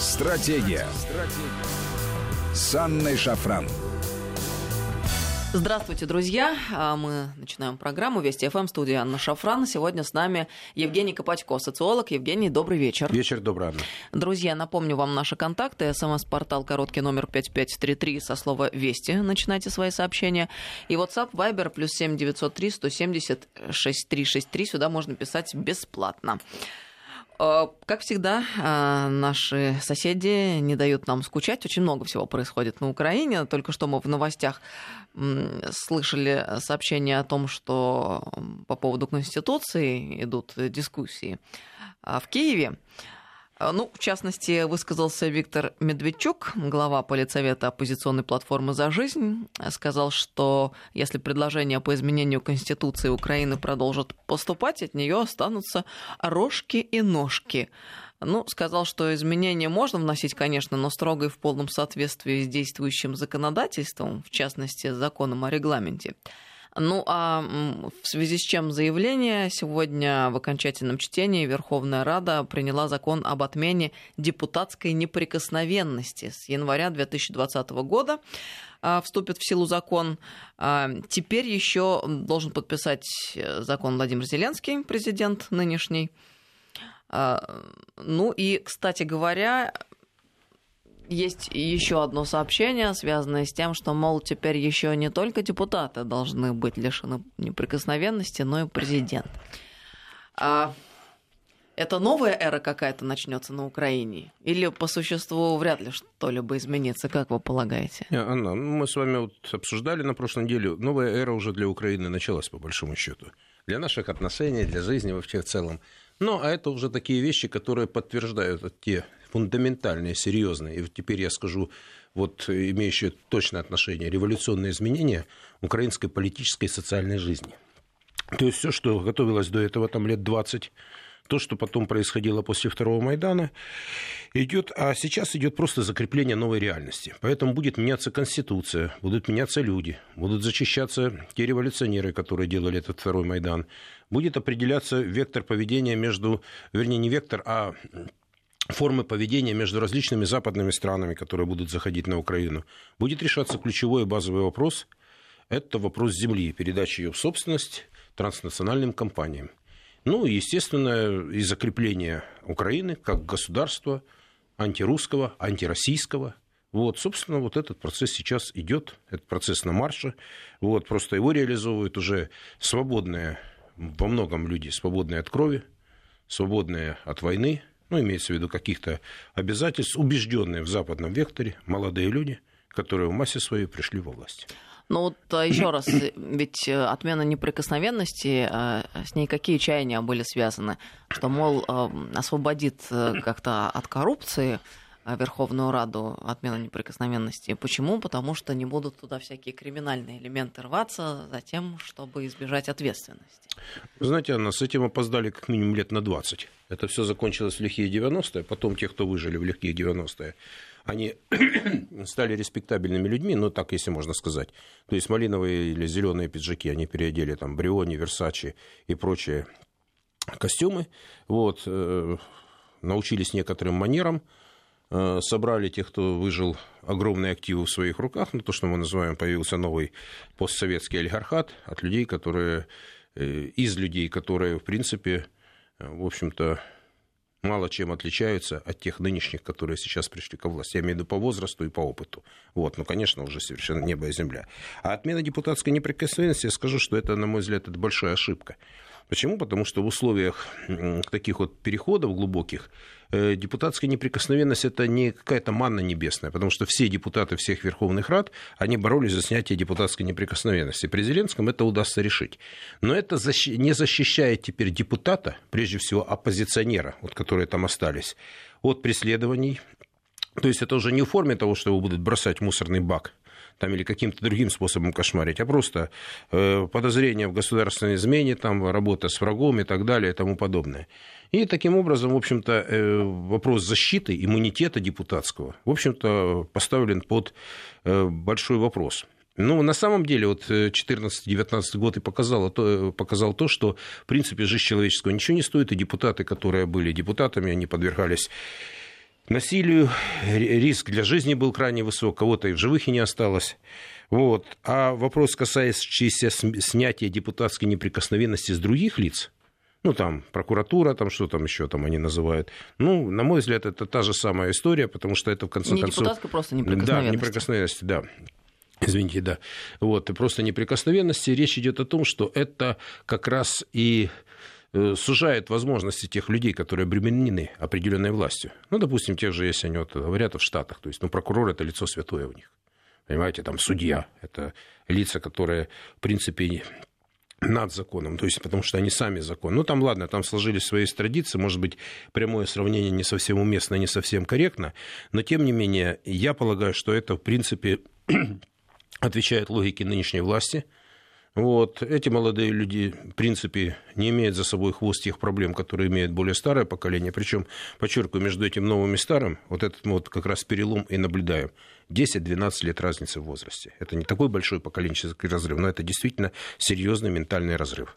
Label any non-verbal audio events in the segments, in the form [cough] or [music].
Стратегия. Стратегия. С Анной Шафран. Здравствуйте, друзья. А, мы начинаем программу Вести ФМ, студия Анна Шафран. Сегодня с нами Евгений Копатько, социолог. Евгений, добрый вечер. Вечер добрый, Анна. Друзья, напомню вам наши контакты. СМС-портал короткий номер 5533 со слова «Вести». Начинайте свои сообщения. И WhatsApp, Viber, плюс 7903 170 6363. Сюда можно писать бесплатно. Э, как всегда, э, наши соседи не дают нам скучать. Очень много всего происходит на Украине. Только что мы в новостях слышали сообщение о том, что по поводу Конституции идут дискуссии в Киеве. А, ну, в частности, высказался Виктор Медведчук, глава политсовета оппозиционной платформы «За жизнь», сказал, что если предложения по изменению Конституции Украины продолжат поступать, от нее останутся рожки и ножки. Ну, сказал, что изменения можно вносить, конечно, но строго и в полном соответствии с действующим законодательством, в частности, с законом о регламенте. Ну а в связи с чем заявление сегодня в окончательном чтении Верховная Рада приняла закон об отмене депутатской неприкосновенности с января 2020 года а, вступит в силу закон. А, теперь еще должен подписать э, закон Владимир Зеленский, президент нынешний. А, ну и, кстати говоря, есть еще одно сообщение, связанное с тем, что, мол, теперь еще не только депутаты должны быть лишены неприкосновенности, но и президент. А это новая эра какая-то начнется на Украине? Или по существу вряд ли что-либо изменится, как вы полагаете? Анна, ну, мы с вами вот обсуждали на прошлой неделе, новая эра уже для Украины началась, по большому счету. Для наших отношений, для жизни вообще в целом. Ну, а это уже такие вещи, которые подтверждают те фундаментальные, серьезные, и вот теперь я скажу, вот имеющие точное отношение, революционные изменения украинской политической и социальной жизни. То есть все, что готовилось до этого там лет 20, то, что потом происходило после второго Майдана, идет, а сейчас идет просто закрепление новой реальности. Поэтому будет меняться Конституция, будут меняться люди, будут зачищаться те революционеры, которые делали этот второй Майдан. Будет определяться вектор поведения между, вернее, не вектор, а формы поведения между различными западными странами, которые будут заходить на Украину, будет решаться ключевой и базовый вопрос. Это вопрос земли, передачи ее в собственность транснациональным компаниям. Ну и, естественно, и закрепление Украины как государства антирусского, антироссийского. Вот, собственно, вот этот процесс сейчас идет, этот процесс на марше. Вот, просто его реализовывают уже свободные, во многом люди, свободные от крови, свободные от войны, ну, имеется в виду каких-то обязательств, убежденные в западном векторе, молодые люди, которые в массе своей пришли во власть. Ну вот а, еще раз, ведь э, отмена неприкосновенности, а, с ней какие чаяния были связаны? Что, мол, а, освободит э, как-то от коррупции, Верховную Раду отмена неприкосновенности. Почему? Потому что не будут туда всякие криминальные элементы рваться за тем, чтобы избежать ответственности. Знаете, Анна, с этим опоздали как минимум лет на 20. Это все закончилось в лихие 90-е, потом те, кто выжили в лихие 90-е, они [clears throat] стали респектабельными людьми, ну так, если можно сказать. То есть малиновые или зеленые пиджаки они переодели, там, Бриони, Версачи и прочие костюмы. Вот, э, научились некоторым манерам, собрали тех, кто выжил огромные активы в своих руках, ну, то, что мы называем, появился новый постсоветский олигархат от людей, которые, э, из людей, которые, в принципе, э, в общем-то, мало чем отличаются от тех нынешних, которые сейчас пришли к власти. Я имею в виду по возрасту и по опыту. Вот, ну, конечно, уже совершенно небо и земля. А отмена депутатской неприкосновенности, я скажу, что это, на мой взгляд, это большая ошибка. Почему? Потому что в условиях таких вот переходов глубоких э, депутатская неприкосновенность это не какая-то манна небесная, потому что все депутаты всех Верховных Рад, они боролись за снятие депутатской неприкосновенности. При Зеленском это удастся решить. Но это не защищает теперь депутата, прежде всего оппозиционера, вот, которые там остались, от преследований. То есть это уже не в форме того, что его будут бросать в мусорный бак, там, или каким-то другим способом кошмарить, а просто э, подозрение в государственной измене, там, работа с врагом и так далее и тому подобное. И таким образом, в общем-то, э, вопрос защиты иммунитета депутатского, в общем-то, поставлен под э, большой вопрос. Ну, на самом деле, вот 14-19 год и показал то, показал то, что, в принципе, жизнь человеческого ничего не стоит, и депутаты, которые были депутатами, они подвергались насилию, риск для жизни был крайне высок, кого-то и в живых и не осталось. Вот. А вопрос, касающийся снятия депутатской неприкосновенности с других лиц, ну, там, прокуратура, там, что там еще там они называют. Ну, на мой взгляд, это та же самая история, потому что это, в конце не концов... депутатская, просто неприкосновенность. Да, неприкосновенность, да. Извините, да. Вот, и просто неприкосновенности. Речь идет о том, что это как раз и сужает возможности тех людей, которые обременены определенной властью. Ну, допустим, тех же, если они вот говорят в Штатах, то есть, ну, прокурор – это лицо святое у них. Понимаете, там судья – это лица, которые, в принципе, над законом, то есть потому что они сами закон. Ну, там, ладно, там сложились свои традиции, может быть, прямое сравнение не совсем уместно, не совсем корректно, но, тем не менее, я полагаю, что это, в принципе, [clears throat] отвечает логике нынешней власти. Вот. Эти молодые люди, в принципе, не имеют за собой хвост тех проблем, которые имеет более старое поколение. Причем, подчеркиваю, между этим новым и старым, вот этот вот как раз перелом и наблюдаем. 10-12 лет разницы в возрасте. Это не такой большой поколенческий разрыв, но это действительно серьезный ментальный разрыв.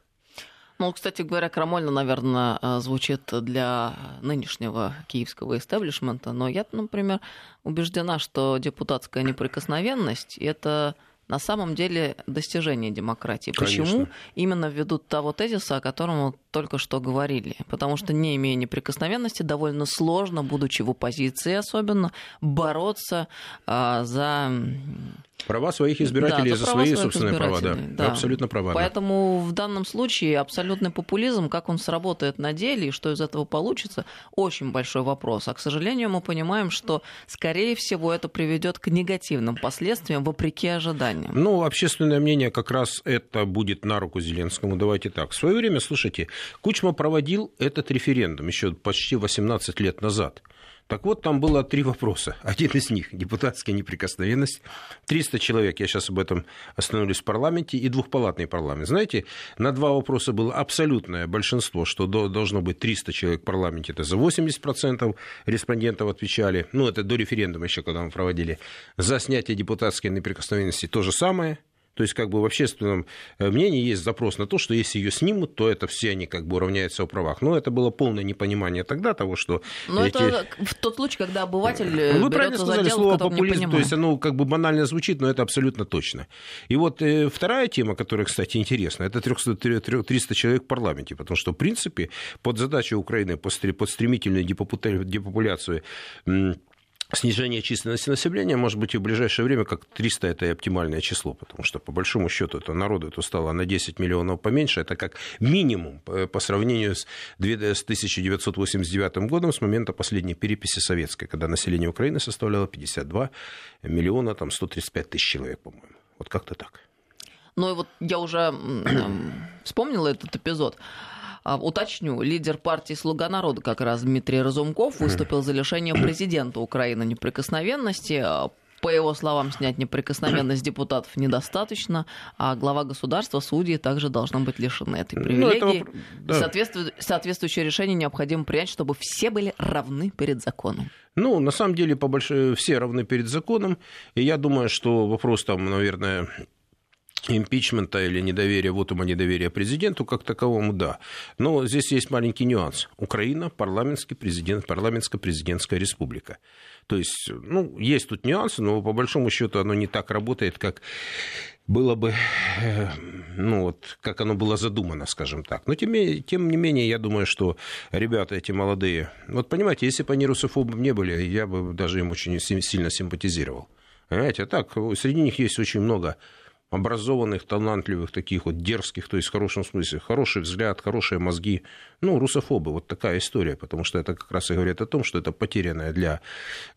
Ну, кстати говоря, крамольно, наверное, э, звучит для нынешнего киевского истеблишмента, но я, например, убеждена, что депутатская неприкосновенность – это на самом деле достижение демократии. Конечно. Почему? Именно ввиду того тезиса, о котором только что говорили. Потому что, не имея неприкосновенности, довольно сложно, будучи в оппозиции особенно, бороться а, за Права своих избирателей да, за, за свои собственные права, да. да. Абсолютно права. Поэтому да. в данном случае абсолютный популизм, как он сработает на деле и что из этого получится, очень большой вопрос. А к сожалению, мы понимаем, что, скорее всего, это приведет к негативным последствиям, вопреки ожиданиям. Ну, общественное мнение как раз это будет на руку Зеленскому. Давайте так. В свое время, слушайте, Кучма проводил этот референдум еще почти 18 лет назад. Так вот, там было три вопроса. Один из них – депутатская неприкосновенность. 300 человек, я сейчас об этом остановлюсь в парламенте, и двухпалатный парламент. Знаете, на два вопроса было абсолютное большинство, что должно быть 300 человек в парламенте. Это за 80% респондентов отвечали. Ну, это до референдума еще, когда мы проводили. За снятие депутатской неприкосновенности то же самое – то есть, как бы в общественном э, мнении есть запрос на то, что если ее снимут, то это все они как бы уравняются в правах. Но это было полное непонимание тогда того, что... Но эти... это в тот случай, когда обыватель ну, Вы правильно сказали, дело, слово популизм, то есть оно как бы банально звучит, но это абсолютно точно. И вот э, вторая тема, которая, кстати, интересна, это 300, 300 человек в парламенте, потому что, в принципе, под задачей Украины, под стремительной депопуляции снижение численности населения, может быть, и в ближайшее время как 300 это и оптимальное число, потому что, по большому счету, это народу это стало на 10 миллионов поменьше, это как минимум по сравнению с 1989 годом, с момента последней переписи советской, когда население Украины составляло 52 миллиона там, 135 тысяч человек, по-моему. Вот как-то так. Ну и вот я уже [clears throat] вспомнила этот эпизод. А, уточню, лидер партии «Слуга народа» как раз Дмитрий Разумков выступил за лишение президента Украины неприкосновенности. А, по его словам, снять неприкосновенность депутатов недостаточно, а глава государства, судьи также должны быть лишены этой привилегии. Ну, да. Соответству... Соответствующее решение необходимо принять, чтобы все были равны перед законом. Ну, на самом деле, по большой... все равны перед законом. И я думаю, что вопрос там, наверное, импичмента или недоверия, вот ума недоверия президенту как таковому, да. Но здесь есть маленький нюанс. Украина парламентский президент, парламентско-президентская республика. То есть, ну, есть тут нюансы, но по большому счету оно не так работает, как было бы, э, ну вот, как оно было задумано, скажем так. Но тем, тем не менее, я думаю, что ребята эти молодые, вот понимаете, если бы они русофобом не были, я бы даже им очень сильно симпатизировал. Понимаете, а так, среди них есть очень много образованных, талантливых, таких вот дерзких, то есть в хорошем смысле, хороший взгляд, хорошие мозги. Ну, русофобы, вот такая история, потому что это как раз и говорит о том, что это потерянное для,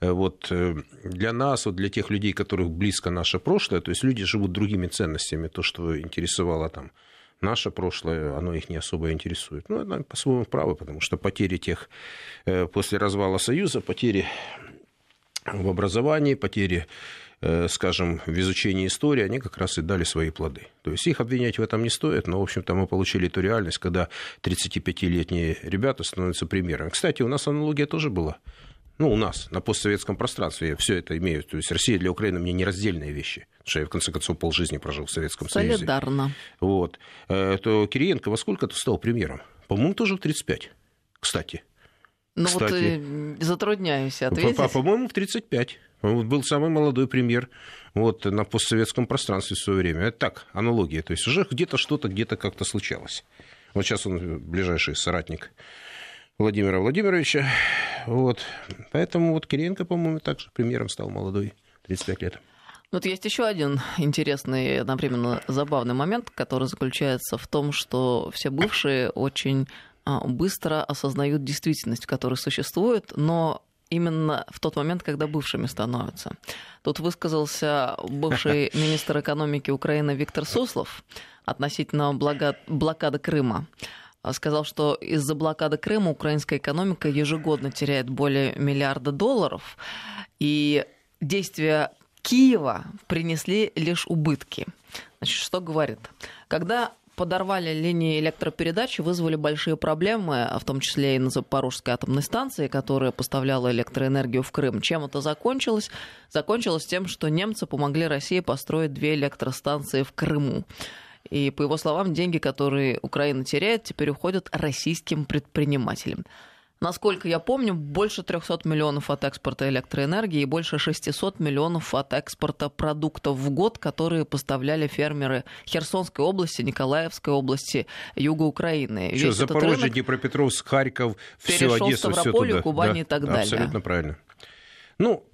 э, вот, э, для нас, вот для тех людей, которых близко наше прошлое, то есть люди живут другими ценностями, то, что интересовало там наше прошлое, оно их не особо интересует. Ну, это по-своему правы, потому что потери тех э, после развала Союза, потери в образовании, потери скажем, в изучении истории, они как раз и дали свои плоды. То есть их обвинять в этом не стоит, но, в общем-то, мы получили эту реальность, когда 35-летние ребята становятся примером. Кстати, у нас аналогия тоже была. Ну, у нас, на постсоветском пространстве, все это имею. То есть Россия для Украины мне нераздельные вещи. Потому что я, в конце концов, полжизни прожил в Советском Союзе. Солидарно. Вот. Э, то Кириенко во сколько-то стал премьером? По-моему, тоже в 35, кстати. Ну Кстати. вот э, затрудняюсь ответить. по- По-моему, в 35. Он был самый молодой премьер вот, на постсоветском пространстве в свое время. Это так, аналогия. То есть уже где-то что-то, где-то как-то случалось. Вот сейчас он ближайший соратник Владимира Владимировича. Вот. Поэтому вот Кириенко, по-моему, также премьером стал молодой, 35 лет. Вот есть еще один интересный, и одновременно забавный момент, который заключается в том, что все бывшие очень быстро осознают действительность, которая существует, но именно в тот момент, когда бывшими становятся. Тут высказался бывший [laughs] министр экономики Украины Виктор Суслов относительно блага- блокады Крыма. А, Сказал, что из-за блокады Крыма украинская экономика ежегодно теряет более миллиарда долларов, и действия Киева принесли лишь убытки. Значит, что говорит? Когда подорвали линии электропередачи, вызвали большие проблемы, в том числе и на Запорожской атомной станции, которая поставляла электроэнергию в Крым. Чем это закончилось? Закончилось тем, что немцы помогли России построить две электростанции в Крыму. И, по его словам, деньги, которые Украина теряет, теперь уходят российским предпринимателям. Насколько я помню, больше 300 миллионов от экспорта электроэнергии и больше 600 миллионов от экспорта продуктов в год, которые поставляли фермеры Херсонской области, Николаевской области, юга Украины. Что, Весь Запорожье, Днепропетровск, Харьков, все Одесса, все туда. Кубань Да, и так да, далее. Абсолютно правильно. Ну,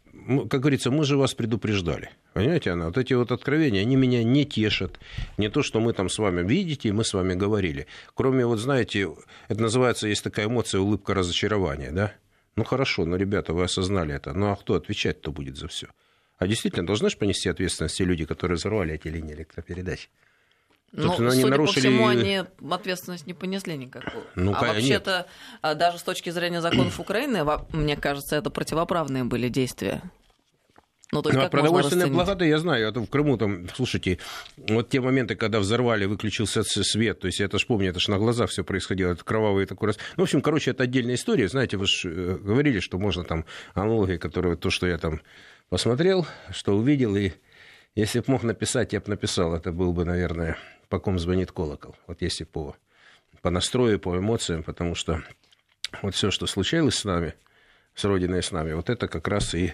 как говорится, мы же вас предупреждали. Понимаете, Анна, вот эти вот откровения, они меня не тешат. Не то, что мы там с вами видите, мы с вами говорили. Кроме, вот знаете, это называется, есть такая эмоция, улыбка разочарования, да? Ну хорошо, ну ребята, вы осознали это. Ну а кто отвечать-то будет за все? А действительно, должны же понести ответственность те люди, которые взорвали эти линии электропередач? Ну, Собственно, они судя нарушили- по всему, они ответственность не понесли никакую. Ну, а вообще-то, а, даже с точки зрения законов Украины, мне кажется, это противоправные были действия. Ну, то есть, Ну, а расценить? блокада, я знаю, это в Крыму там, слушайте, вот те моменты, когда взорвали, выключился свет, то есть я это ж помню, это ж на глазах все происходило, это кровавый такой раз. Ну, в общем, короче, это отдельная история, знаете, вы же говорили, что можно там аналогии, которые, то, что я там посмотрел, что увидел, и если бы мог написать, я бы написал, это был бы, наверное, по ком звонит колокол, вот если по, по настрою, по эмоциям, потому что вот все, что случилось с нами, с Родиной и с нами, вот это как раз и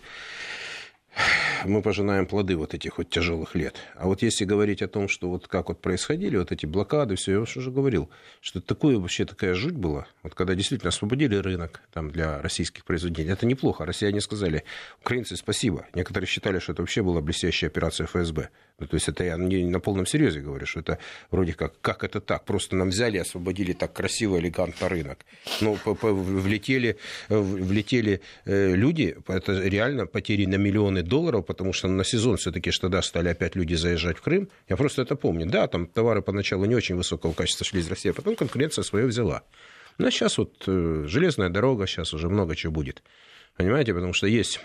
мы пожинаем плоды вот этих вот тяжелых лет. А вот если говорить о том, что вот как вот происходили вот эти блокады, все, я уже говорил, что такое вообще такая жуть была, вот когда действительно освободили рынок там для российских произведений, это неплохо. Россияне сказали, украинцы, спасибо. Некоторые считали, что это вообще была блестящая операция ФСБ. Ну, то есть это я не на полном серьезе говорю, что это вроде как, как это так, просто нам взяли освободили так красиво, элегантно рынок. Ну, по- по- влетели, в- влетели э, люди, это реально потери на миллионы долларов, потому что на сезон все-таки ж тогда стали опять люди заезжать в Крым. Я просто это помню. Да, там товары поначалу не очень высокого качества шли из России, а потом конкуренция свое взяла. Ну, а сейчас вот э, железная дорога, сейчас уже много чего будет. Понимаете, потому что есть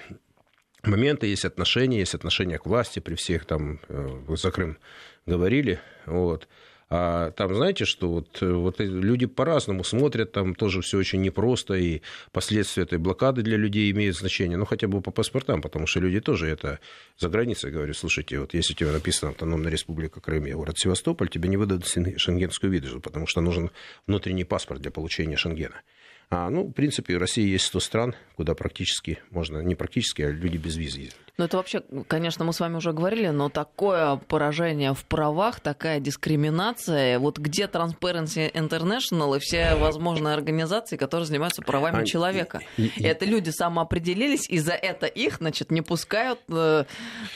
моменты, есть отношения, есть отношения к власти при всех там, э, вы за Крым говорили, вот. А там, знаете, что вот, э, вот люди по-разному смотрят, там тоже все очень непросто, и последствия этой блокады для людей имеют значение, ну, хотя бы по паспортам, потому что люди тоже это за границей говорят, слушайте, вот если у тебя написано Автономная Республика Крым и город Севастополь, тебе не выдадут шен- шенгенскую визу, потому что нужен внутренний паспорт для получения шенгена. А, ну, в принципе, в России есть 100 стран, куда практически можно, не практически, а люди без визы ездят. Ну, это вообще, конечно, мы с вами уже говорили, но такое поражение в правах, такая дискриминация. Вот где Transparency International и все возможные организации, которые занимаются правами А, человека? и- и- Это люди самоопределились, и за это их, значит, не пускают э,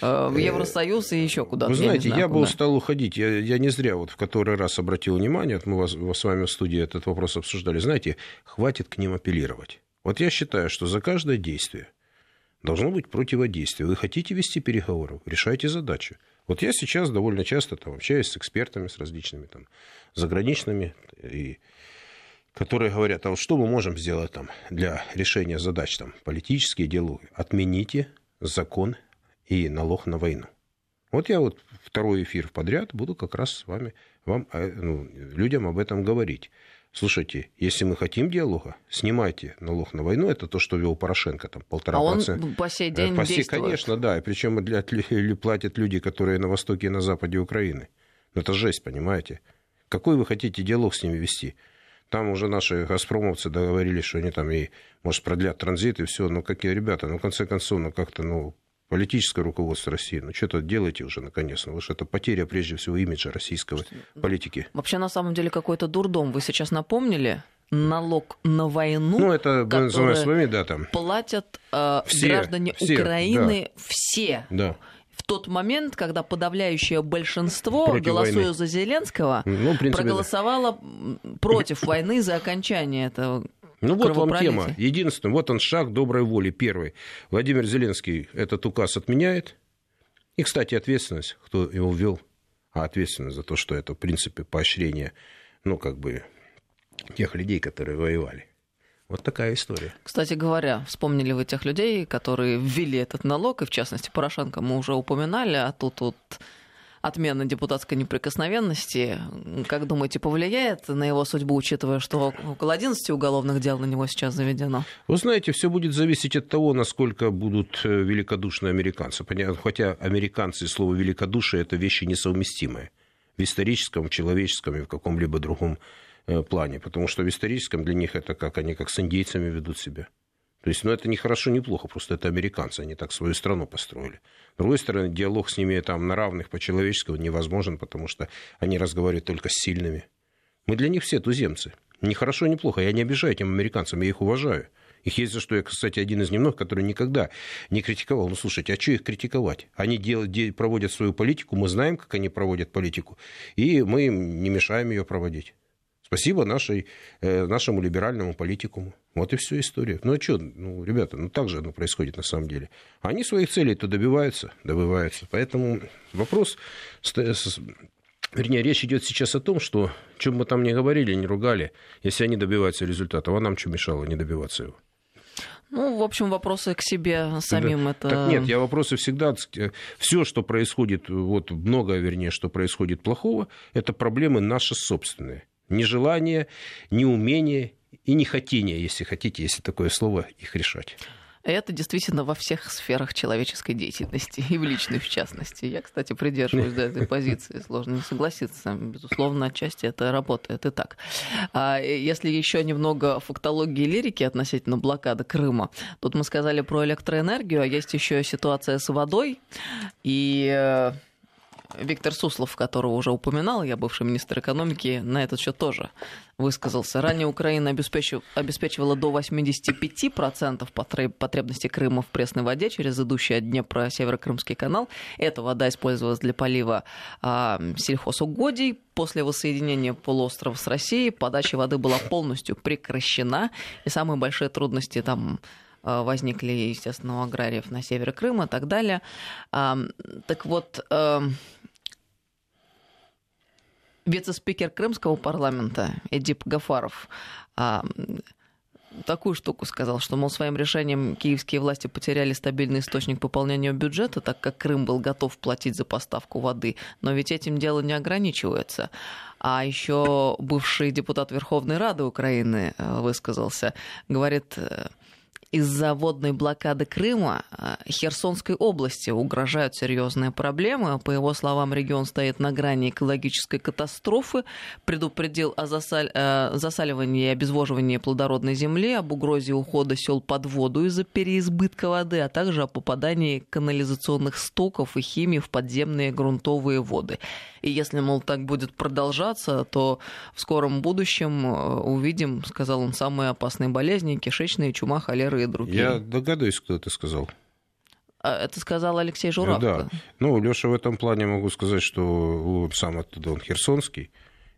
э, в Евросоюз и еще куда-то. Вы знаете, знаю я, бы устал уходить. Я, я не зря вот в который раз обратил внимание, вот мы вас, с вами в студии этот вопрос обсуждали. Знаете, хватит к ним апеллировать. Вот я считаю, что за каждое действие должно быть противодействие. Вы хотите вести переговоры, решайте задачу. Вот я сейчас довольно часто там, общаюсь с экспертами, с различными там, заграничными, и, которые говорят, а вот что мы можем сделать там, для решения задач там, политические, деловые? Отмените закон и налог на войну. Вот я вот второй эфир подряд буду как раз с вами, вам, э, ну, людям об этом говорить. Слушайте, если мы хотим диалога, снимайте налог на войну. Это то, что вел Порошенко, там полтора А он процента. по сей день По сей- действует. Конечно, да. И причем для, платят люди, которые на востоке и на западе Украины. Ну, это жесть, понимаете? Какой вы хотите диалог с ними вести? Там уже наши газпромовцы договорились, что они там и, может, продлят транзит и все. Ну, какие ребята, ну, в конце концов, ну, как-то, ну, политическое руководство России, ну что-то делайте уже наконец, ну что это потеря прежде всего имиджа российского политики. Вообще на самом деле какой-то дурдом. Вы сейчас напомнили налог на войну, ну это который с вами, да, там. платят э, все, граждане все, Украины да. все. Да в тот момент, когда подавляющее большинство, против голосуя войны. за Зеленского, ну, принципе, проголосовало да. против войны за окончание этого ну вот вам тема. Единственное, вот он шаг доброй воли. Первый. Владимир Зеленский этот указ отменяет. И, кстати, ответственность, кто его ввел, а ответственность за то, что это, в принципе, поощрение, ну, как бы, тех людей, которые воевали. Вот такая история. Кстати говоря, вспомнили вы тех людей, которые ввели этот налог, и в частности Порошенко мы уже упоминали, а тут вот отмена депутатской неприкосновенности, как думаете, повлияет на его судьбу, учитывая, что около 11 уголовных дел на него сейчас заведено? Вы знаете, все будет зависеть от того, насколько будут э, великодушны американцы. Хотя американцы и слово великодушие это вещи несовместимые в историческом, в человеческом и в каком-либо другом э, плане. Потому что в историческом для них это как они как с индейцами ведут себя. То есть, ну, это не хорошо, не плохо, просто это американцы, они так свою страну построили. С другой стороны, диалог с ними там на равных по-человеческому невозможен, потому что они разговаривают только с сильными. Мы для них все туземцы. Не хорошо, не плохо. Я не обижаю этим американцам, я их уважаю. Их есть за что. Я, кстати, один из немногих, который никогда не критиковал. Ну, слушайте, а что их критиковать? Они делают, проводят свою политику, мы знаем, как они проводят политику, и мы им не мешаем ее проводить. Спасибо нашей, э, нашему либеральному политикуму. Вот и все история. Ну а что, ну, ребята, ну так же оно происходит на самом деле. Они своих целей-то добиваются, добиваются. Поэтому вопрос, вернее, речь идет сейчас о том, что, чем мы там не говорили, не ругали, если они добиваются результата, а нам что мешало не добиваться его? Ну, в общем, вопросы к себе самим да. это... Так нет, я вопросы всегда... Все, что происходит, вот многое, вернее, что происходит плохого, это проблемы наши собственные нежелание, неумение и нехотение, если хотите, если такое слово, их решать. Это действительно во всех сферах человеческой деятельности, и в личной в частности. Я, кстати, придерживаюсь да, этой позиции, сложно не согласиться. Безусловно, отчасти это работает и так. А если еще немного фактологии и лирики относительно блокады Крыма, тут мы сказали про электроэнергию, а есть еще ситуация с водой. И э, Виктор Суслов, которого уже упоминал, я бывший министр экономики, на этот счет тоже высказался. Ранее Украина обеспечивала до 85% потребностей Крыма в пресной воде через идущий от Днепра Северокрымский канал. Эта вода использовалась для полива а, сельхозугодий. После воссоединения полуострова с Россией подача воды была полностью прекращена. И самые большие трудности там а, возникли, естественно, у аграриев на севере Крыма и так далее. Так вот, вице-спикер Крымского парламента Эдип Гафаров а, такую штуку сказал, что, мол, своим решением киевские власти потеряли стабильный источник пополнения бюджета, так как Крым был готов платить за поставку воды. Но ведь этим дело не ограничивается. А еще бывший депутат Верховной Рады Украины э, высказался, говорит, э, из-за водной блокады Крыма э, Херсонской области угрожают серьезные проблемы. По его словам, регион стоит на грани экологической катастрофы, предупредил о засаль... Э, засаливании и обезвоживании плодородной земли, об угрозе ухода сел под воду из-за переизбытка воды, а также о попадании канализационных стоков и химии в подземные грунтовые воды. И если, мол, так будет продолжаться, то в скором будущем э, увидим, сказал он, самые опасные болезни, кишечные, чума, холера и другие. Я догадываюсь, кто это сказал. А, это сказал Алексей Журавко. Да. Ну, Леша в этом плане могу сказать, что он сам оттуда, он херсонский,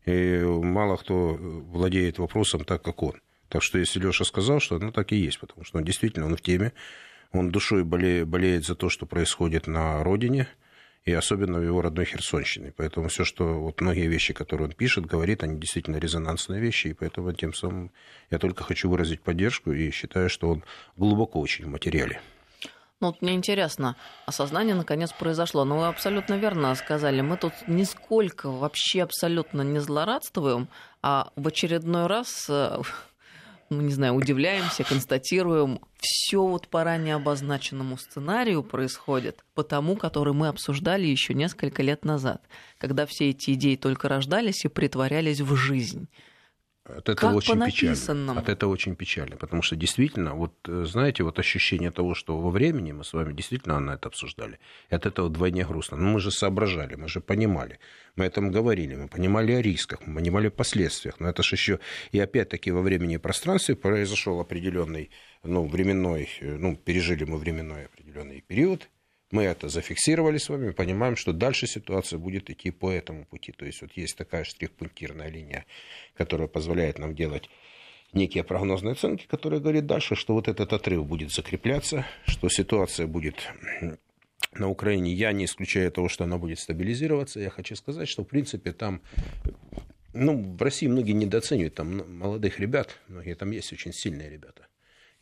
и мало кто владеет вопросом так, как он. Так что если Леша сказал, что ну так и есть, потому что он действительно он в теме, он душой болеет, болеет за то, что происходит на родине, и особенно в его родной Херсонщине. Поэтому все, что вот многие вещи, которые он пишет, говорит, они действительно резонансные вещи, и поэтому тем самым я только хочу выразить поддержку и считаю, что он глубоко очень в материале. Ну, вот мне интересно, осознание наконец произошло. Но ну, вы абсолютно верно сказали. Мы тут нисколько вообще абсолютно не злорадствуем, а в очередной раз [laughs] ну, не знаю, удивляемся, констатируем, все вот по ранее обозначенному сценарию происходит, по тому, который мы обсуждали еще несколько лет назад, когда все эти идеи только рождались и притворялись в жизнь. От этого как очень печально. От этого очень печально, потому что действительно, вот э, знаете, вот ощущение того, что во времени мы с вами действительно на это обсуждали, и от этого вдвойне грустно. Но мы же соображали, мы же понимали, мы этом говорили, мы понимали о рисках, мы понимали о последствиях. Но это же еще и опять-таки во времени и пространстве произошел определенный, ну, временной, э, ну, пережили мы временной определенный период, мы это зафиксировали с вами, понимаем, что дальше ситуация будет идти по этому пути. То есть вот есть такая штрих-пунктирная линия, которая позволяет нам делать некие прогнозные оценки, которые говорят дальше, что вот этот отрыв будет закрепляться, что ситуация будет на Украине. Я не исключаю того, что она будет стабилизироваться. Я хочу сказать, что в принципе там ну, в России многие недооценивают там молодых ребят, многие там есть очень сильные ребята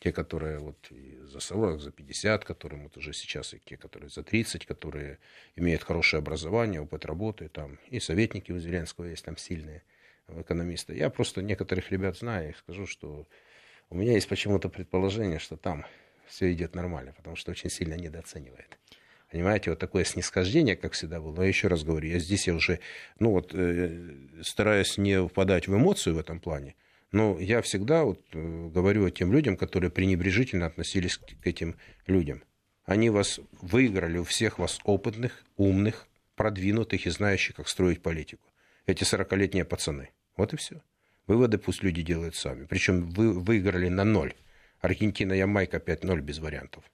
те, которые вот за 40, за 50, которые вот уже сейчас, и те, которые за 30, которые имеют хорошее образование, опыт работы, там, и советники у Зеленского есть там сильные экономисты. Я просто некоторых ребят знаю, и скажу, что у меня есть почему-то предположение, что там все идет нормально, потому что очень сильно недооценивает. Понимаете, вот такое снисхождение, как всегда было. Но я еще раз говорю, я здесь я уже, ну вот, э, стараюсь не впадать в эмоцию в этом плане, но я всегда вот э, говорю о тем людям, которые пренебрежительно относились к этим людям. Они вас выиграли, у всех вас опытных, умных, продвинутых и знающих, как строить политику. Эти 40-летние пацаны. Вот и все. Выводы пусть люди делают сами. Причем вы выиграли на ноль. Аргентина, Ямайка 5-0 без вариантов.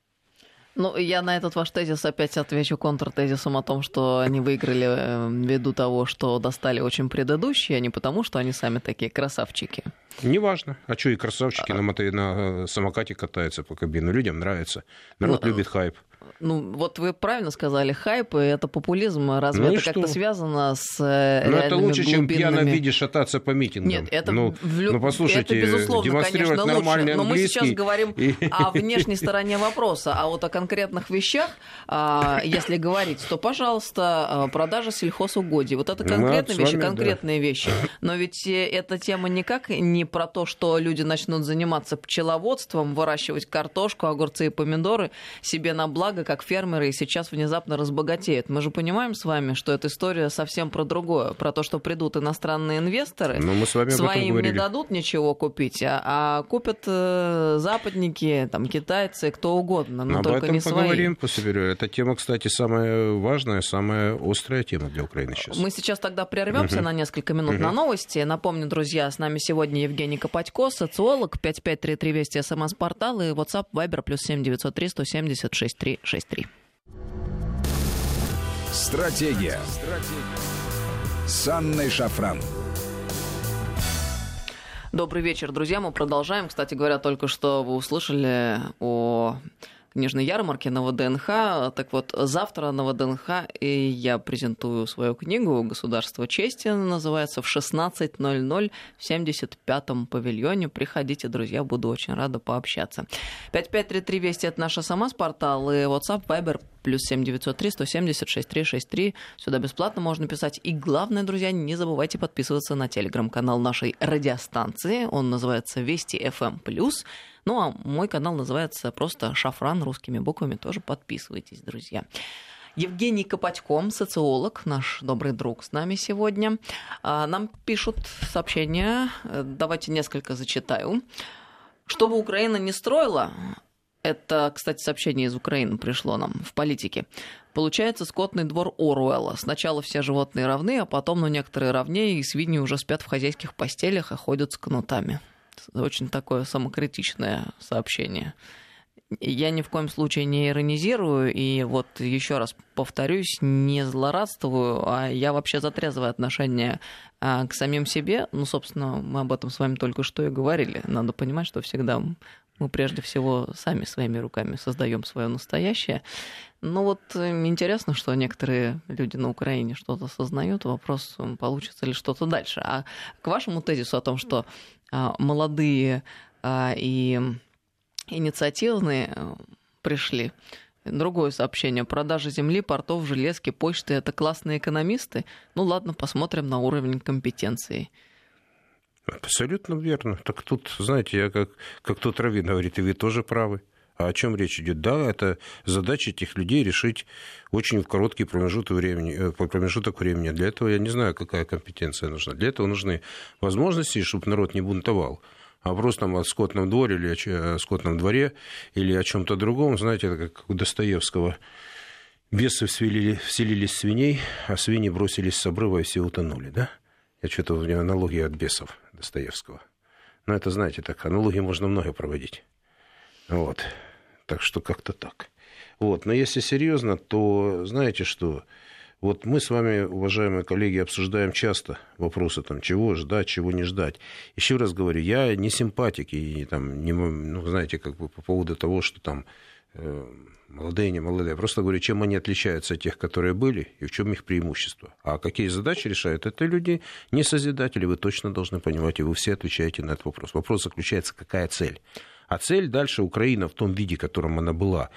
Ну, я на этот ваш тезис опять отвечу контртезисом о том, что они выиграли э, ввиду того, что достали очень предыдущие, а не потому, что они сами такие красавчики. Неважно. А что и красавчики а... на, мото... на самокате катаются по кабину. Людям нравится. Народ ну, любит хайп. Ну, вот вы правильно сказали, хайп и это популизм. Разве ну это как-то связано с э, Ну, это лучше, глубинными... чем пьяно виде шататься по митингам. Нет, это, ну, в лю... ну послушайте, это безусловно, демонстрировать конечно, нормальный лучше. Но мы сейчас говорим и... о внешней стороне вопроса, а вот о конкретных вещах, а, если говорить, то, пожалуйста, а, продажа сельхозугодий. Вот это конкретные вещи, конкретные вещи. Но ведь э, эта тема никак не про то, что люди начнут заниматься пчеловодством, выращивать картошку, огурцы и помидоры себе на благо, как фермеры, и сейчас внезапно разбогатеют. Мы же понимаем с вами, что эта история совсем про другое, про то, что придут иностранные инвесторы, Но мы с вами своим не дадут ничего купить, а, а купят э, западники, там, китайцы, кто угодно, но, но только об этом не поговорим свои. после перерыва. Эта тема, кстати, самая важная, самая острая тема для Украины сейчас. Мы сейчас тогда прервемся Мгм. на несколько минут Мгм. на новости. Напомню, друзья, с нами сегодня Евгений Копатько, социолог, 5533 Вести, СМС-портал и WhatsApp, Viber, плюс 7903 170 6363. Стратегия. С Анной Шафран. Добрый вечер, друзья. Мы продолжаем. Кстати говоря, только что вы услышали о книжной ярмарке на ВДНХ. Так вот, завтра на ВДНХ и я презентую свою книгу «Государство чести». Называется в 16.00 в 75-м павильоне. Приходите, друзья, буду очень рада пообщаться. 5533 Вести – это наш СМС-портал и WhatsApp, Viber, плюс 7903 170 6363. Сюда бесплатно можно писать. И главное, друзья, не забывайте подписываться на телеграм-канал нашей радиостанции. Он называется Вести FM+. Ну, а мой канал называется просто «Шафран» русскими буквами. Тоже подписывайтесь, друзья. Евгений Копатько, социолог, наш добрый друг с нами сегодня. А, Нам пишут сообщения, э, давайте несколько зачитаю. Чтобы Украина не строила, это, кстати, сообщение из Украины пришло нам в политике. Получается скотный двор Оруэлла. Сначала все животные равны, а потом, ну, некоторые равнее, и свиньи уже спят в хозяйских постелях, а ходят с кнутами. Очень такое самокритичное сообщение. Я ни в коем случае не иронизирую, и вот еще раз повторюсь, не злорадствую, а я вообще за трезвое отношение а, к самим себе. Ну, собственно, мы об этом с вами только что и говорили. Надо понимать, что всегда мы прежде всего сами своими руками создаем свое настоящее. Но вот э, интересно, что некоторые люди на Украине что-то осознают. Вопрос, получится ли что-то дальше. А к вашему тезису о том, что молодые а, и инициативные э, пришли. Другое сообщение. Продажа земли, портов, железки, почты – это классные экономисты. Ну ладно, посмотрим на уровень компетенции. Абсолютно верно. Так тут, знаете, я как, как тут Равин говорит, и вы тоже правы. А о чем речь идет? Да, это задача этих людей решить очень в короткий промежуток времени, э, промежуток времени. Для этого я не знаю, какая компетенция нужна. Для этого нужны возможности, чтобы народ не бунтовал. А вопрос там о скотном дворе или о скотном дворе или о чем-то другом, знаете, это как у Достоевского. Бесы вселили, вселились свиней, а свиньи бросились с обрыва и все утонули, да? Я что-то в аналогии от бесов Достоевского. Но это, знаете, так, аналогии можно много проводить. Вот. Так что как-то так. Вот. Но если серьезно, то знаете что? Вот мы с вами, уважаемые коллеги, обсуждаем часто вопросы, там, чего ждать, чего не ждать. Еще раз говорю, я не симпатик, и там, не, ну, знаете, как бы по поводу того, что там э, молодые, не молодые. Я просто говорю, чем они отличаются от тех, которые были, и в чем их преимущество. А какие задачи решают, это люди не созидатели, вы точно должны понимать, и вы все отвечаете на этот вопрос. Вопрос заключается, какая цель. А цель дальше Украина в том виде, в котором она была,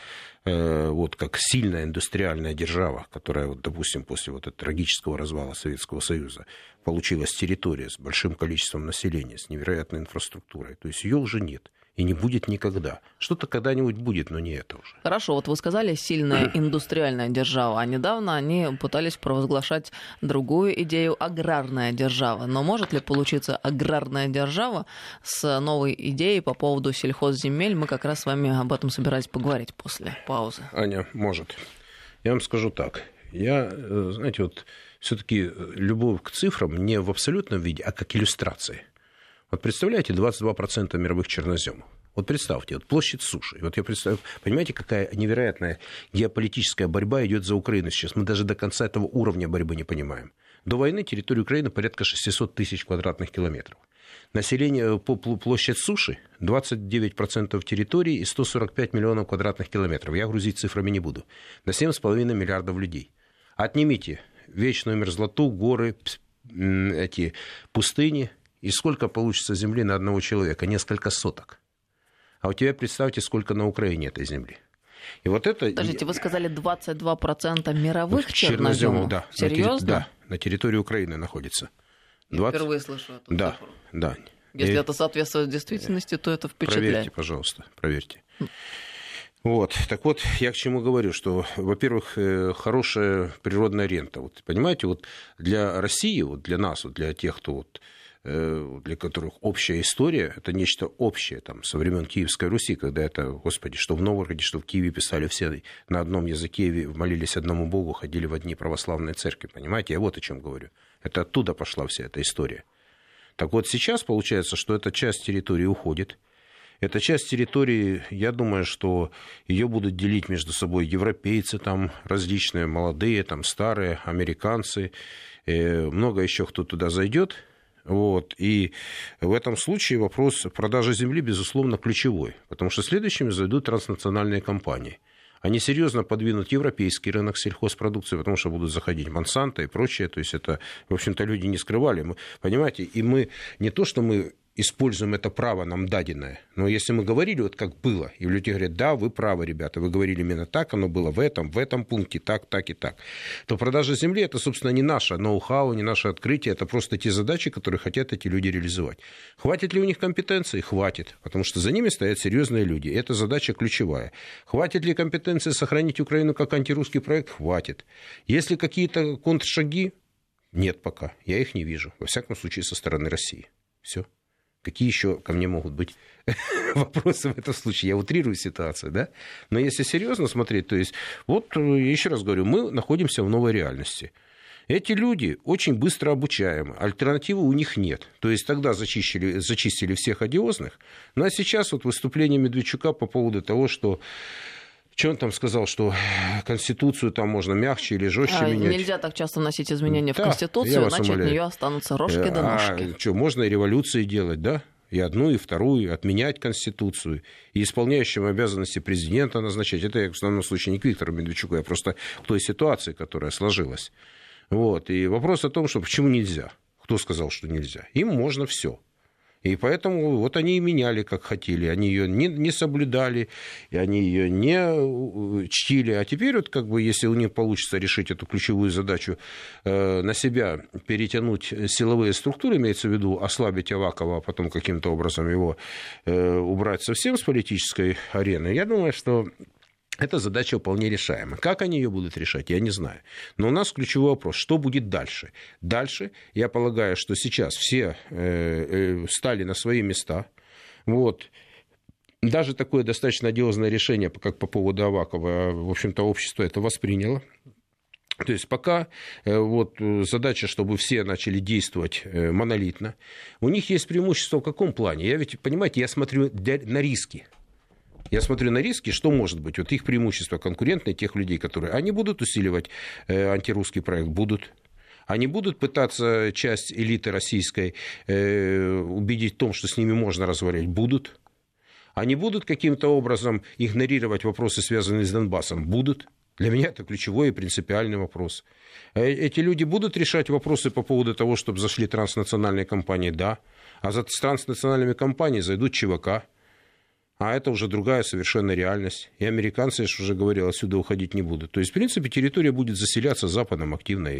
э, вот как сильная индустриальная держава, которая, вот, допустим, после вот этого трагического развала Советского Союза получилась территория с большим количеством населения, с невероятной инфраструктурой. То есть ее уже нет и не будет никогда. Что-то когда-нибудь будет, но не это уже. Хорошо, вот вы сказали сильная [clears throat] индустриальная держава, а недавно они пытались провозглашать другую идею аграрная держава. Но может ли получиться аграрная держава с новой идеей по поводу сельхозземель? Мы как раз с вами об этом собирались поговорить после паузы. Аня, может. Я вам скажу так. Я, э, знаете, вот все-таки любовь к цифрам не в абсолютном виде, а как иллюстрации – вот представляете, 22% мировых черноземов. Вот представьте, вот площадь суши. Вот я представляю, понимаете, какая невероятная геополитическая борьба идет за Украину сейчас. Мы даже до конца этого уровня борьбы не понимаем. До войны территория Украины порядка 600 тысяч квадратных километров. Население по площадь суши 29% территории и 145 миллионов квадратных километров. Я грузить цифрами не буду. На 7,5 миллиардов людей. Отнимите вечную мерзлоту, горы, эти пустыни, и сколько получится земли на одного человека? Несколько соток. А у тебя представьте, сколько на Украине этой земли. И вот это... Подождите, вы сказали 22% мировых вот черноземов? Да. Серьезно? На терри... Да, на территории Украины находится. 20... Я впервые слышу эту Да, цифру. да. Если и... это соответствует действительности, то это впечатляет. Проверьте, пожалуйста, проверьте. Вот. Так вот, я к чему говорю, что, во-первых, э, хорошая природная рента. Вот, понимаете, вот для России, вот для нас, вот для тех, кто вот для которых общая история, это нечто общее, там, со времен Киевской Руси, когда это, господи, что в Новгороде, что в Киеве писали все на одном языке, молились одному Богу, ходили в одни православные церкви, понимаете? Я вот о чем говорю. Это оттуда пошла вся эта история. Так вот, сейчас получается, что эта часть территории уходит, эта часть территории, я думаю, что ее будут делить между собой европейцы, там различные, молодые, там старые, американцы, э, много еще кто туда зайдет, вот. И в этом случае вопрос продажи земли, безусловно, ключевой, потому что следующими зайдут транснациональные компании. Они серьезно подвинут европейский рынок сельхозпродукции, потому что будут заходить Монсанто и прочее. То есть это, в общем-то, люди не скрывали. Мы, понимаете, и мы не то, что мы используем это право нам даденное. Но если мы говорили, вот как было, и люди говорят, да, вы правы, ребята, вы говорили именно так, оно было в этом, в этом пункте, так, так и так, то продажа земли это, собственно, не наше ноу-хау, не наше открытие, это просто те задачи, которые хотят эти люди реализовать. Хватит ли у них компетенции? Хватит, потому что за ними стоят серьезные люди. Это задача ключевая. Хватит ли компетенции сохранить Украину как антирусский проект? Хватит. Если какие-то контршаги? Нет пока. Я их не вижу. Во всяком случае, со стороны России. Все. Какие еще ко мне могут быть [laughs] вопросы в этом случае? Я утрирую ситуацию, да? Но если серьезно смотреть, то есть, вот э, еще раз говорю, мы находимся в новой реальности. Эти люди очень быстро обучаемы, альтернативы у них нет. То есть тогда зачистили, зачистили всех одиозных, ну а сейчас вот выступление Медведчука по поводу того, что что он там сказал, что Конституцию там можно мягче или жестче а, менять? Нельзя так часто вносить изменения да, в Конституцию, иначе умоляю. от нее останутся рожки да ножки. А что, можно и революции делать, да? И одну, и вторую, отменять Конституцию, и исполняющим обязанности президента назначать. Это я в основном случае не к Виктору Медведчуку, я просто к той ситуации, которая сложилась. Вот. И вопрос о том, что почему нельзя. Кто сказал, что нельзя? Им можно все. И поэтому вот они и меняли, как хотели. Они ее не, не соблюдали, и они ее не э, чтили. А теперь вот как бы, если у них получится решить эту ключевую задачу, э, на себя перетянуть силовые структуры, имеется в виду ослабить Авакова, а потом каким-то образом его э, убрать совсем с политической арены, я думаю, что эта задача вполне решаема. Как они ее будут решать, я не знаю. Но у нас ключевой вопрос, что будет дальше? Дальше, я полагаю, что сейчас все э, э, стали на свои места. Вот. Даже такое достаточно одиозное решение, как по поводу Авакова, в общем-то, общество это восприняло. То есть пока э, вот, задача, чтобы все начали действовать монолитно. У них есть преимущество в каком плане? Я ведь, понимаете, я смотрю на риски. Я смотрю на риски, что может быть. Вот их преимущество конкурентное, тех людей, которые... Они будут усиливать э, антирусский проект? Будут. Они будут пытаться часть элиты российской э, убедить в том, что с ними можно разговаривать? Будут. Они будут каким-то образом игнорировать вопросы, связанные с Донбассом? Будут. Для меня это ключевой и принципиальный вопрос. Э, эти люди будут решать вопросы по поводу того, чтобы зашли транснациональные компании? Да. А за транснациональными компаниями зайдут ЧВК, а это уже другая совершенно реальность. И американцы, я же уже говорил, отсюда уходить не будут. То есть, в принципе, территория будет заселяться Западом активно.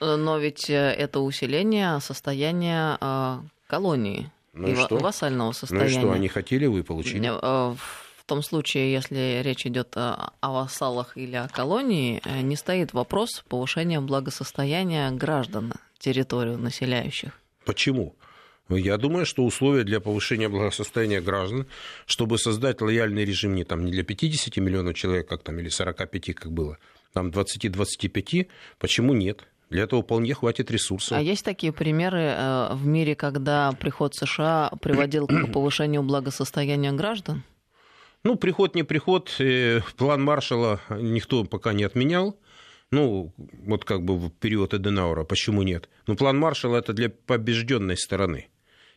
Но ведь э, это усиление состояния э, колонии ну и, и что? вассального состояния. Ну и что, они хотели, вы получили? Э, в том случае, если речь идет о вассалах или о колонии, не стоит вопрос повышения благосостояния граждан территорию населяющих. Почему? Я думаю, что условия для повышения благосостояния граждан, чтобы создать лояльный режим не, там, не для 50 миллионов человек, как там, или 45, как было, там 20-25, почему нет? Для этого вполне хватит ресурсов. А есть такие примеры э, в мире, когда приход США приводил к [clears throat] повышению благосостояния граждан? Ну, приход не приход, э, план Маршала никто пока не отменял. Ну, вот как бы в период Эденаура, почему нет? Ну, план Маршала это для побежденной стороны.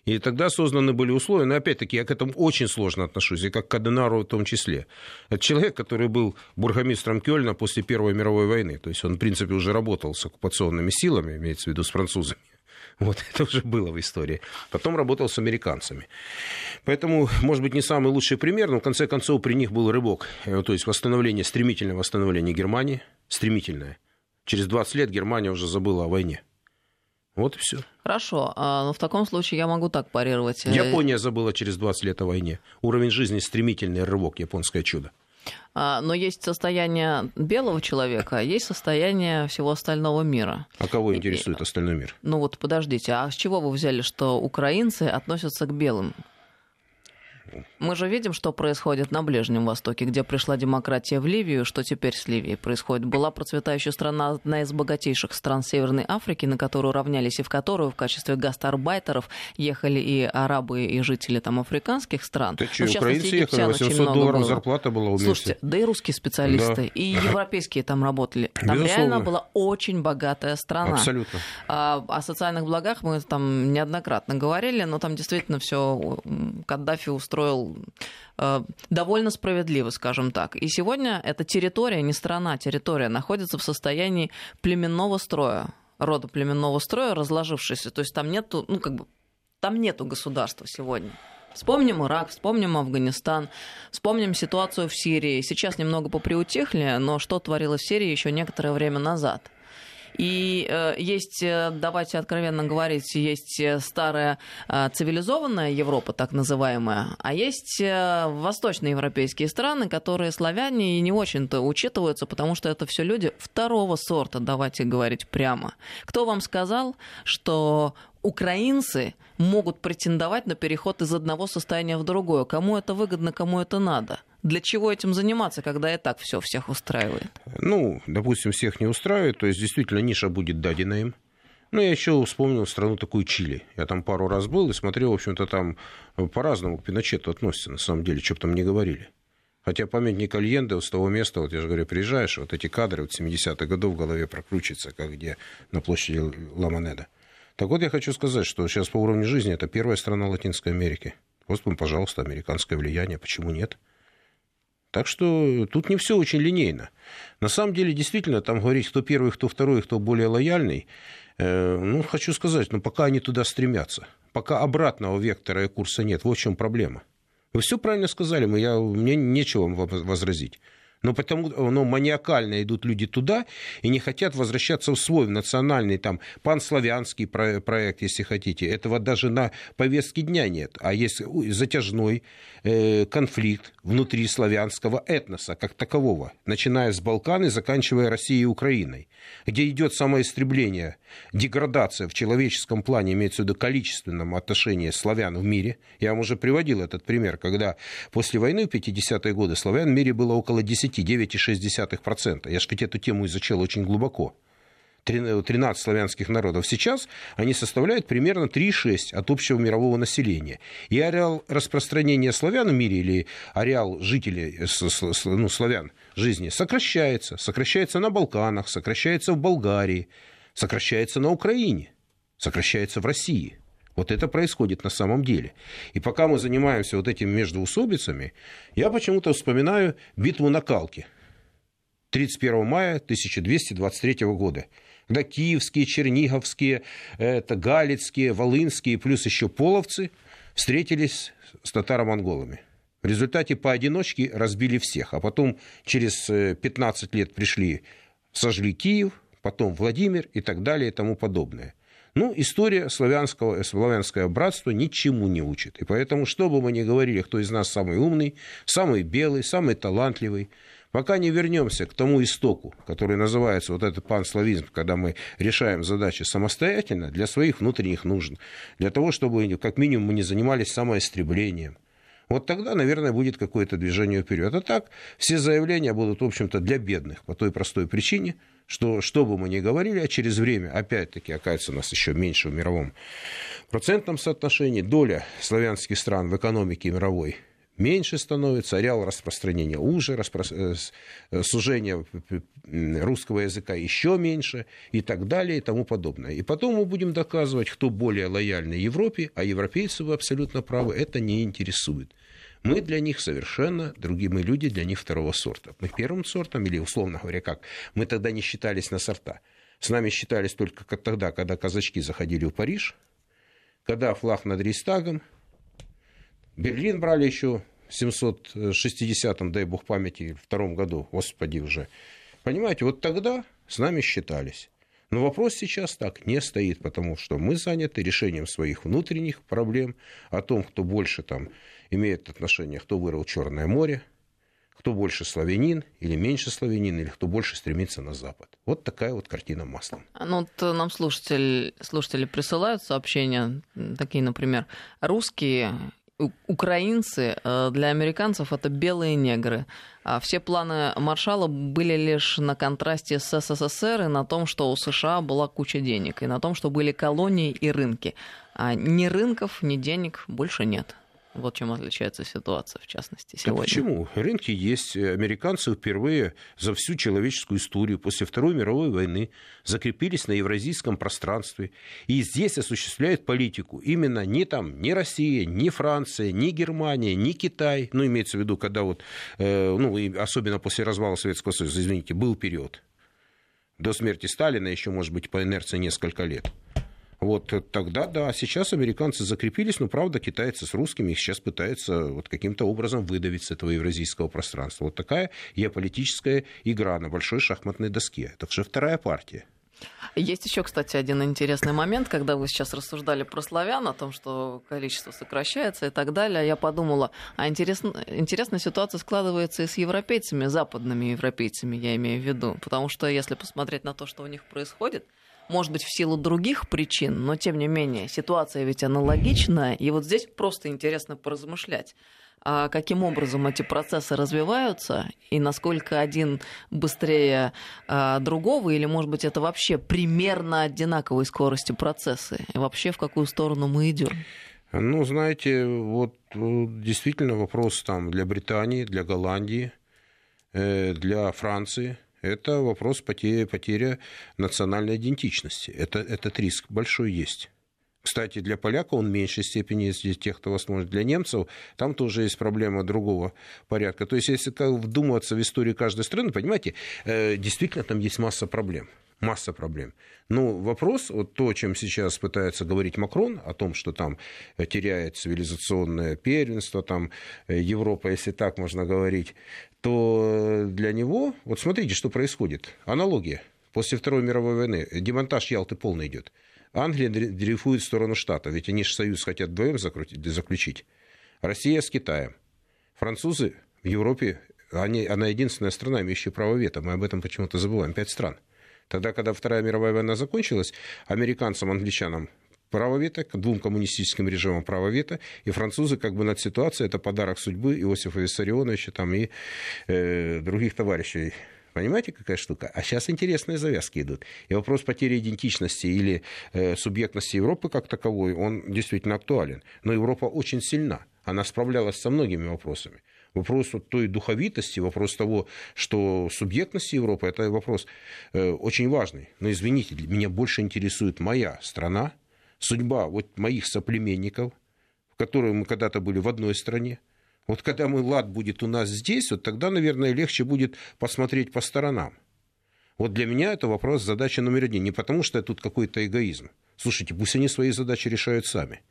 И тогда созданы были условия, но опять-таки я к этому очень сложно отношусь, и как к Аденару в том числе. Это человек, который был бургомистром Кёльна после Первой мировой войны, то есть он, в принципе, уже работал с оккупационными силами, имеется в виду с французами. [laughs] Вот это уже было в истории. Потом работал с американцами. Поэтому, может быть, не самый лучший пример, но в конце концов при них был рывок. Э, то есть восстановление, стремительное восстановление Германии, стремительное. Через 20 лет Германия уже забыла о войне. Вот и все. Хорошо, а, ну, в таком случае я могу так парировать. Япония забыла через 20 лет о войне. Уровень жизни стремительный рывок, японское чудо. А, но есть состояние белого человека, а есть состояние всего остального мира. А кого интересует остальной мир? Ну вот подождите, а с чего вы взяли, что украинцы относятся к белым? Мы же видим, что происходит на Ближнем Востоке, где пришла демократия в Ливию, что теперь с Ливией происходит. Была процветающая страна, одна из богатейших стран Северной Африки, на которую равнялись и в которую в качестве гастарбайтеров ехали и арабы, и жители там африканских стран. Что, ну, украинцы ехали, 800 долларов было. зарплата была у вместе. Слушайте, да и русские специалисты, да. и [laughs] европейские там работали. Там Безусловно. реально была очень богатая страна. Абсолютно. А, о социальных благах мы там неоднократно говорили, но там действительно все Каддафи устроил Э, довольно справедливо, скажем так. И сегодня эта территория, не страна, территория находится в состоянии племенного строя, рода племенного строя, разложившийся. То есть там нету, ну как бы, там нету государства сегодня. Вспомним Ирак, вспомним Афганистан, вспомним ситуацию в Сирии. Сейчас немного поприутихли, но что творилось в Сирии еще некоторое время назад – и э, есть, э, давайте откровенно говорить, есть э, старая цивилизованная Европа, так называемая, а есть восточноевропейские страны, которые славяне и не очень-то учитываются, потому что это все люди второго сорта, давайте говорить прямо. Кто вам сказал, что украинцы могут претендовать на переход из одного состояния в другое? Кому это выгодно, кому это надо? Для чего этим заниматься, когда и так все всех устраивает? Ну, допустим, всех не устраивает, то есть действительно ниша будет дадена им. Ну, я еще вспомнил страну такую Чили. Я там пару раз был и смотрел, в общем-то, там по-разному к Пиночету относятся, на самом деле, что бы там не говорили. Хотя памятник Альенде с того места, вот я же говорю, приезжаешь, вот эти кадры вот 70-х годов в голове прокручиваются, как где на площади Ламанеда. Так вот, я хочу сказать, что сейчас по уровню жизни это первая страна Латинской Америки. Вот вам, пожалуйста, американское влияние, почему нет? Так что тут не все очень линейно. На самом деле, действительно, там говорить, кто первый, кто второй, кто более лояльный, Э, ну, хочу сказать, ну, пока они туда стремятся, пока обратного вектора и курса нет, вот в чем проблема. Вы все правильно сказали, мы, я, мне нечего вам возразить но потому но маниакально идут люди туда и не хотят возвращаться в свой в национальный там панславянский проект, если хотите. Этого даже на повестке дня нет. А есть затяжной э, конфликт внутри славянского этноса как такового, начиная с Балкан и заканчивая Россией и Украиной, где идет самоистребление, деградация в человеческом плане, имеется в виду количественном отношении славян в мире. Я вам уже приводил этот пример, когда после войны в 50-е годы славян в мире было около 10 9,6%. Я же ведь эту тему изучал очень глубоко. 13 славянских народов. Сейчас они составляют примерно 3,6 от общего мирового населения. И ареал распространения славян в мире или ареал жителей ну, славян жизни сокращается. Сокращается на Балканах, сокращается в Болгарии, сокращается на Украине, сокращается в России. Вот это происходит на самом деле. И пока мы занимаемся вот этими междоусобицами, я почему-то вспоминаю битву на Калке 31 мая 1223 года, когда киевские, черниговские, это галицкие, волынские, плюс еще половцы встретились с татаро-монголами. В результате поодиночке разбили всех, а потом через 15 лет пришли, сожгли Киев, потом Владимир и так далее и тому подобное. Ну, история славянского, славянское братство ничему не учит. И поэтому, что бы мы ни говорили, кто из нас самый умный, самый белый, самый талантливый, пока не вернемся к тому истоку, который называется вот этот панславизм, когда мы решаем задачи самостоятельно, для своих внутренних нужд, для того, чтобы как минимум мы не занимались самоистреблением, вот тогда, наверное, будет какое-то движение вперед. А так все заявления будут, в общем-то, для бедных по той простой причине, что, что бы мы ни говорили, а через время, опять-таки, оказывается, у нас еще меньше в мировом процентном соотношении, доля славянских стран в экономике мировой меньше становится, ареал распространения уже, распро... Э, э, сужение русского языка еще меньше и так далее и тому подобное. И потом мы будем доказывать, кто более лояльный Европе, а европейцы, вы абсолютно правы, это не интересует. Мы для них совершенно другие, мы люди для них второго сорта. Мы первым сортом, или условно говоря, как, мы тогда не считались на сорта. С нами считались только тогда, когда казачки заходили в Париж, когда флаг над Рейстагом, Берлин брали еще в 760-м, дай бог памяти, втором году, господи уже. Понимаете, вот тогда с нами считались. Но вопрос сейчас так не стоит, потому что мы заняты решением своих внутренних проблем, о том, кто больше там имеет отношение, кто вырыл Черное море, кто больше славянин или меньше славянин, или кто больше стремится на Запад. Вот такая вот картина маслом. Ну, вот нам слушатели, слушатели присылают сообщения, такие, например, русские украинцы э, для американцев это белые негры. А все планы Маршала были лишь на контрасте с СССР и на том, что у США была куча денег, и на том, что были колонии и рынки. А ни рынков, ни денег больше нет. Вот чем отличается ситуация, в частности, сегодня. А почему? Рынки есть. Американцы впервые за всю человеческую историю после Второй мировой войны закрепились на евразийском пространстве. И здесь осуществляют политику именно не там, ни Россия, ни Франция, ни Германия, ни Китай. Ну, имеется в виду, когда вот, э, ну, особенно после развала Советского Союза, извините, был период. До смерти Сталина еще, может быть, по инерции несколько лет. Вот тогда, да, сейчас американцы закрепились, но, правда, китайцы с русскими их сейчас пытаются вот каким-то образом выдавить с этого евразийского пространства. Вот такая геополитическая игра на большой шахматной доске. Это уже вторая партия. Есть еще, кстати, один интересный момент, когда вы сейчас рассуждали про славян, о том, что количество сокращается и так далее. Я подумала, а интересно, интересная ситуация складывается и с европейцами, западными европейцами, я имею в виду. Потому что если посмотреть на то, что у них происходит, может быть, в силу других причин, но тем не менее, ситуация ведь аналогичная, и вот здесь просто интересно поразмышлять а каким образом эти процессы развиваются и насколько один быстрее а, другого, или, может быть, это вообще примерно одинаковой скорости процессы, и вообще в какую сторону мы идем? Ну, знаете, вот э, действительно вопрос там для Британии, для Голландии, э, для Франции – это вопрос потери, потеря национальной идентичности. Это, этот риск большой есть. Кстати, для поляка он в меньшей степени, если тех, кто вас может. Для немцев там тоже есть проблема другого порядка. То есть, если вдумываться в историю каждой страны, понимаете, э, действительно там есть масса проблем. масса проблем. Но вопрос, вот то, о чем сейчас пытается говорить Макрон, о том, что там теряет цивилизационное первенство, там Европа, если так можно говорить, то для него, вот смотрите, что происходит. Аналогия. После Второй мировой войны демонтаж Ялты полный идет. Англия дрейфует в сторону Штата, ведь они же союз хотят вдвоем заключить. Россия с Китаем. Французы в Европе, они, она единственная страна, имеющая право вето. Мы об этом почему-то забываем. Пять стран. Тогда, когда Вторая мировая война закончилась, американцам, англичанам право вето, к двум коммунистическим режимам право вето, и французы как бы над ситуацией, это подарок судьбы Иосифа Виссарионовича там, и э, других товарищей Понимаете, какая штука? А сейчас интересные завязки идут. И вопрос потери идентичности или э, субъектности Европы как таковой, он действительно актуален. Но Европа очень сильна. Она справлялась со многими вопросами. Вопрос той духовитости, вопрос того, что субъектность Европы, это вопрос э, очень важный. Но извините, меня больше интересует моя страна, судьба вот моих соплеменников, в которой мы когда-то были в одной стране, вот когда мы лад будет у нас здесь, вот тогда, наверное, легче будет посмотреть по сторонам. Вот для меня это вопрос, задача номер один. Не потому, что это тут какой-то эгоизм. Слушайте, пусть они свои задачи решают сами.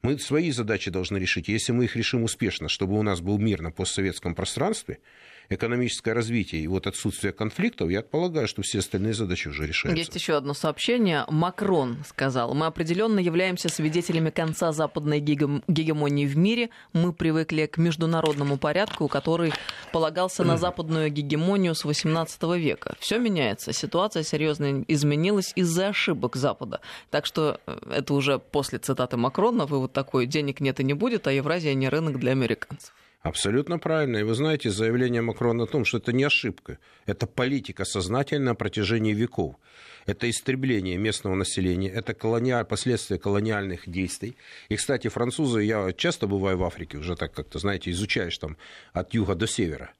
Мы свои задачи должны решить. Если мы их решим успешно, чтобы у нас был мир на постсоветском пространстве – экономическое развитие и вот отсутствие конфликтов, я полагаю, что все остальные задачи уже решаются. Есть еще одно сообщение. Макрон сказал, мы определенно являемся свидетелями конца западной гегемонии в мире. Мы привыкли к международному порядку, который полагался на западную гегемонию с 18 века. Все меняется. Ситуация серьезно изменилась из-за ошибок Запада. Так что э, это уже после цитаты Макрона, вывод такой, денег нет и не будет, а Евразия не рынок для американцев. Абсолютно правильно. И вы знаете, заявление Макрона о том, что это не ошибка, это политика сознательная на протяжении веков. Это истребление местного населения, это колониаль... последствия колониальных действий. И, кстати, французы, я часто бываю в Африке, уже так как-то, знаете, изучаешь там от юга до севера.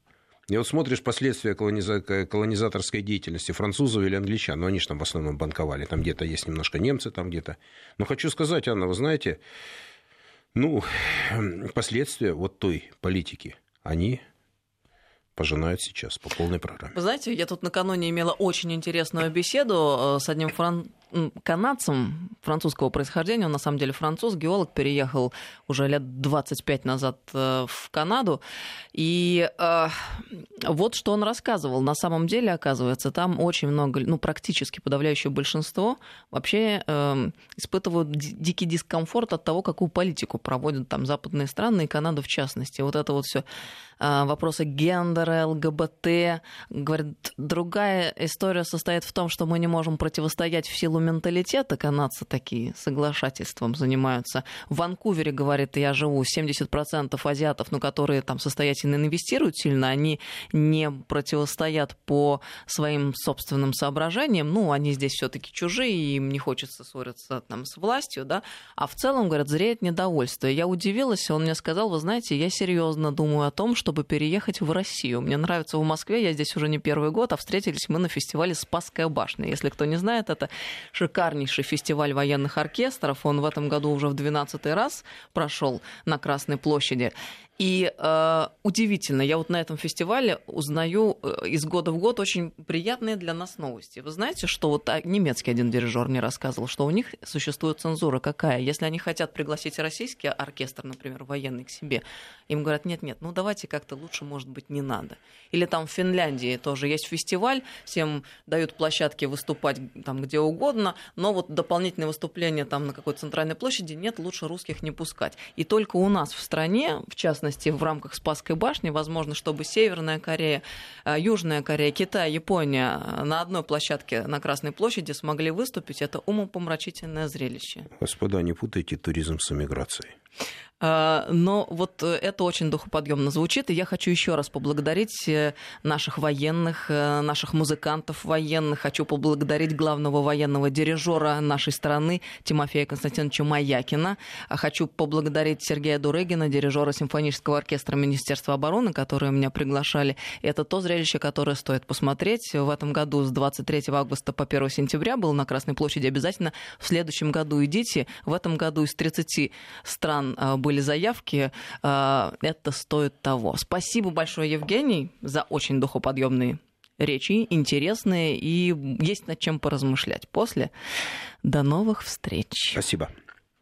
И вот смотришь последствия колониза... колонизаторской деятельности французов или англичан, ну, они же там в основном банковали, там где-то есть немножко немцы, там где-то. Но хочу сказать, Анна, вы знаете, ну, [clears throat] последствия вот той политики, они пожинают сейчас по полной программе. Вы знаете, я тут накануне имела очень интересную беседу э, с одним фран канадцем французского происхождения, он на самом деле француз, геолог, переехал уже лет 25 назад э, в Канаду. И э, вот что он рассказывал. На самом деле, оказывается, там очень много, ну, практически подавляющее большинство вообще э, испытывают дикий дискомфорт от того, какую политику проводят там западные страны и Канада в частности. Вот это вот все э, вопросы гендера, ЛГБТ. Говорит, другая история состоит в том, что мы не можем противостоять в силу менталитета канадцы такие соглашательством занимаются. В Ванкувере, говорит, я живу, 70% азиатов, ну, которые там состоятельно инвестируют сильно, они не противостоят по своим собственным соображениям. Ну, они здесь все таки чужие, им не хочется ссориться там с властью, да. А в целом, говорят, зреет недовольство. Я удивилась, он мне сказал, вы знаете, я серьезно думаю о том, чтобы переехать в Россию. Мне нравится в Москве, я здесь уже не первый год, а встретились мы на фестивале «Спасская башня». Если кто не знает, это шикарнейший фестиваль военных оркестров. Он в этом году уже в 12 раз прошел на Красной площади. И э, удивительно, я вот на этом фестивале узнаю э, из года в год очень приятные для нас новости. Вы знаете, что вот а, немецкий один дирижер мне рассказывал, что у них существует цензура какая? Если они хотят пригласить российский оркестр, например, военный к себе, им говорят, нет-нет, ну давайте как-то лучше, может быть, не надо. Или там в Финляндии тоже есть фестиваль, всем дают площадки выступать там где угодно, но вот дополнительные выступления там на какой-то центральной площади нет, лучше русских не пускать. И только у нас в стране, в частности, частности, в рамках Спасской башни, возможно, чтобы Северная Корея, э, Южная Корея, Китай, Япония э, на одной площадке на Красной площади смогли выступить. Это умопомрачительное зрелище. Господа, не путайте туризм с эмиграцией. А, но вот э, это очень духоподъемно звучит, и я хочу еще раз поблагодарить э, наших военных, э, наших музыкантов военных. Хочу поблагодарить главного военного дирижера нашей страны Тимофея Константиновича Маякина. А хочу поблагодарить Сергея Дурыгина, дирижера симфонического оркестра Министерства обороны, которые меня приглашали. Это то зрелище, которое стоит посмотреть. В этом году с 23 августа по 1 сентября был на Красной площади. Обязательно в следующем году идите. В этом году из 30 стран были были заявки, э, это стоит того. Спасибо большое, Евгений, за очень духоподъемные речи, интересные и есть над чем поразмышлять. После до новых встреч. Спасибо.